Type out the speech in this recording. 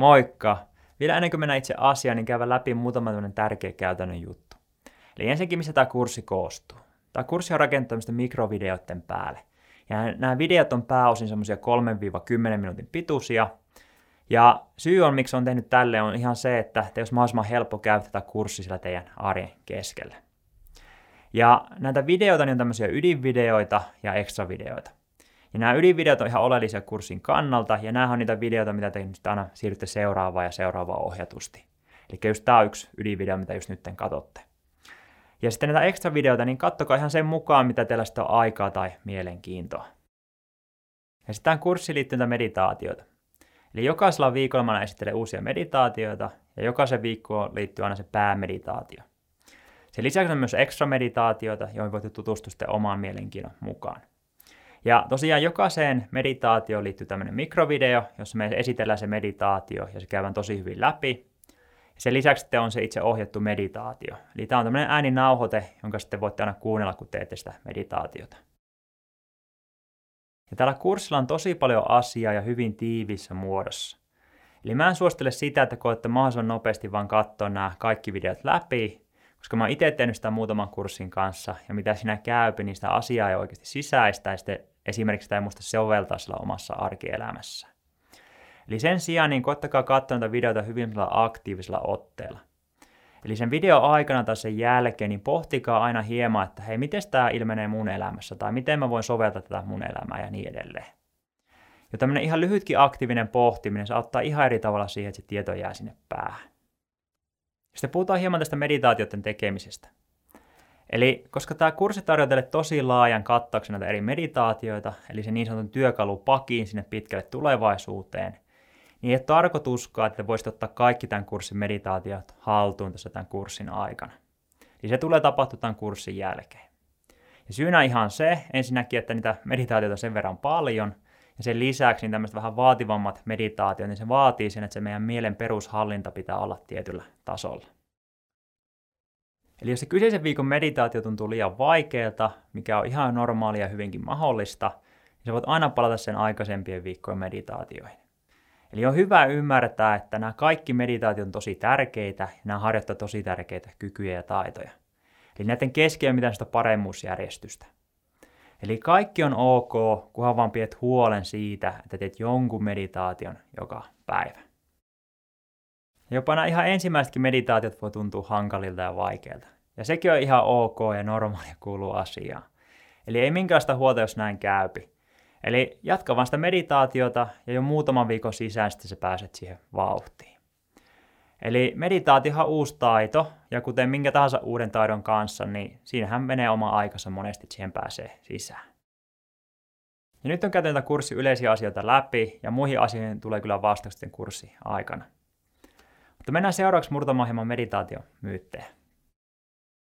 Moikka! Vielä ennen kuin mennään itse asiaan, niin käydään läpi muutama tärkeä käytännön juttu. Eli ensinnäkin, missä tämä kurssi koostuu. Tämä kurssi on rakentunut mikrovideoiden päälle. Ja nämä videot on pääosin semmoisia 3-10 minuutin pituisia. Ja syy on, miksi on tehnyt tälle, on ihan se, että te olisi mahdollisimman helppo käyttää tätä kurssia sillä teidän arjen keskellä. Ja näitä videoita niin on tämmöisiä ydinvideoita ja ekstravideoita. Ja nämä ydinvideot on ihan oleellisia kurssin kannalta, ja nämä on niitä videoita, mitä te nyt aina siirrytte seuraavaan ja seuraavaan ohjatusti. Eli just tämä on yksi ydinvideo, mitä just nyt katsotte. Ja sitten näitä ekstra videoita, niin kattokaa ihan sen mukaan, mitä teillä sitten on aikaa tai mielenkiintoa. Ja sitten kurssiin liittyy näitä meditaatioita. Eli jokaisella viikolla mä esittelen uusia meditaatioita, ja jokaisen viikkoon liittyy aina se päämeditaatio. Sen lisäksi on myös ekstra meditaatioita, joihin voitte tutustua sitten omaan mielenkiinnon mukaan. Ja tosiaan jokaiseen meditaatioon liittyy tämmöinen mikrovideo, jossa me esitellään se meditaatio ja se käydään tosi hyvin läpi. Sen lisäksi sitten on se itse ohjattu meditaatio. Eli tämä on tämmöinen ääninauhoite, jonka sitten voitte aina kuunnella, kun teette sitä meditaatiota. Ja tällä kurssilla on tosi paljon asiaa ja hyvin tiivissä muodossa. Eli mä en suosittele sitä, että koette mahdollisimman nopeasti vaan katsoa nämä kaikki videot läpi, koska mä oon itse tehnyt sitä muutaman kurssin kanssa, ja mitä siinä käypi, niin sitä asiaa ei oikeasti sisäistä, ja sitten esimerkiksi sitä ei muista soveltaa sillä omassa arkielämässä. Eli sen sijaan niin koittakaa katsoa näitä videoita hyvin aktiivisella otteella. Eli sen video aikana tai sen jälkeen, niin pohtikaa aina hieman, että hei, miten tämä ilmenee mun elämässä, tai miten mä voin soveltaa tätä mun elämää ja niin edelleen. Ja tämmöinen ihan lyhytkin aktiivinen pohtiminen, se auttaa ihan eri tavalla siihen, että se tieto jää sinne päähän. Sitten puhutaan hieman tästä meditaatioiden tekemisestä. Eli koska tämä kurssi tarjoaa teille tosi laajan kattauksen näitä eri meditaatioita, eli se niin sanotun työkalupakin sinne pitkälle tulevaisuuteen, niin ei tarkoituskaan, että voisit ottaa kaikki tämän kurssin meditaatiot haltuun tässä tämän kurssin aikana. Eli se tulee tapahtua tämän kurssin jälkeen. Ja syynä ihan se, ensinnäkin, että niitä meditaatioita on sen verran paljon, ja sen lisäksi niin tämmöiset vähän vaativammat meditaatiot, niin se vaatii sen, että se meidän mielen perushallinta pitää olla tietyllä tasolla. Eli jos se kyseisen viikon meditaatio tuntuu liian vaikealta, mikä on ihan normaalia ja hyvinkin mahdollista, niin sä voit aina palata sen aikaisempien viikkojen meditaatioihin. Eli on hyvä ymmärtää, että nämä kaikki meditaatiot on tosi tärkeitä ja nämä harjoittaa tosi tärkeitä kykyjä ja taitoja. Eli näiden keskiöön mitään sitä paremmuusjärjestystä. Eli kaikki on ok, kunhan vaan pidät huolen siitä, että teet jonkun meditaation joka päivä. Jopa nämä ihan ensimmäisetkin meditaatiot voi tuntua hankalilta ja vaikeilta. Ja sekin on ihan ok ja normaalia kuuluu asiaan. Eli ei minkäänlaista huolta, jos näin käypi. Eli jatka vaan sitä meditaatiota ja jo muutaman viikon sisään sitten sä pääset siihen vauhtiin. Eli meditaatiohan on uusi taito, ja kuten minkä tahansa uuden taidon kanssa, niin siinähän menee oma aikansa monesti, että siihen pääsee sisään. Ja nyt on käyty näitä kurssin yleisiä asioita läpi, ja muihin asioihin tulee kyllä vastaukset kurssi aikana. Mutta mennään seuraavaksi murtamaan hieman meditaatiomyyttejä.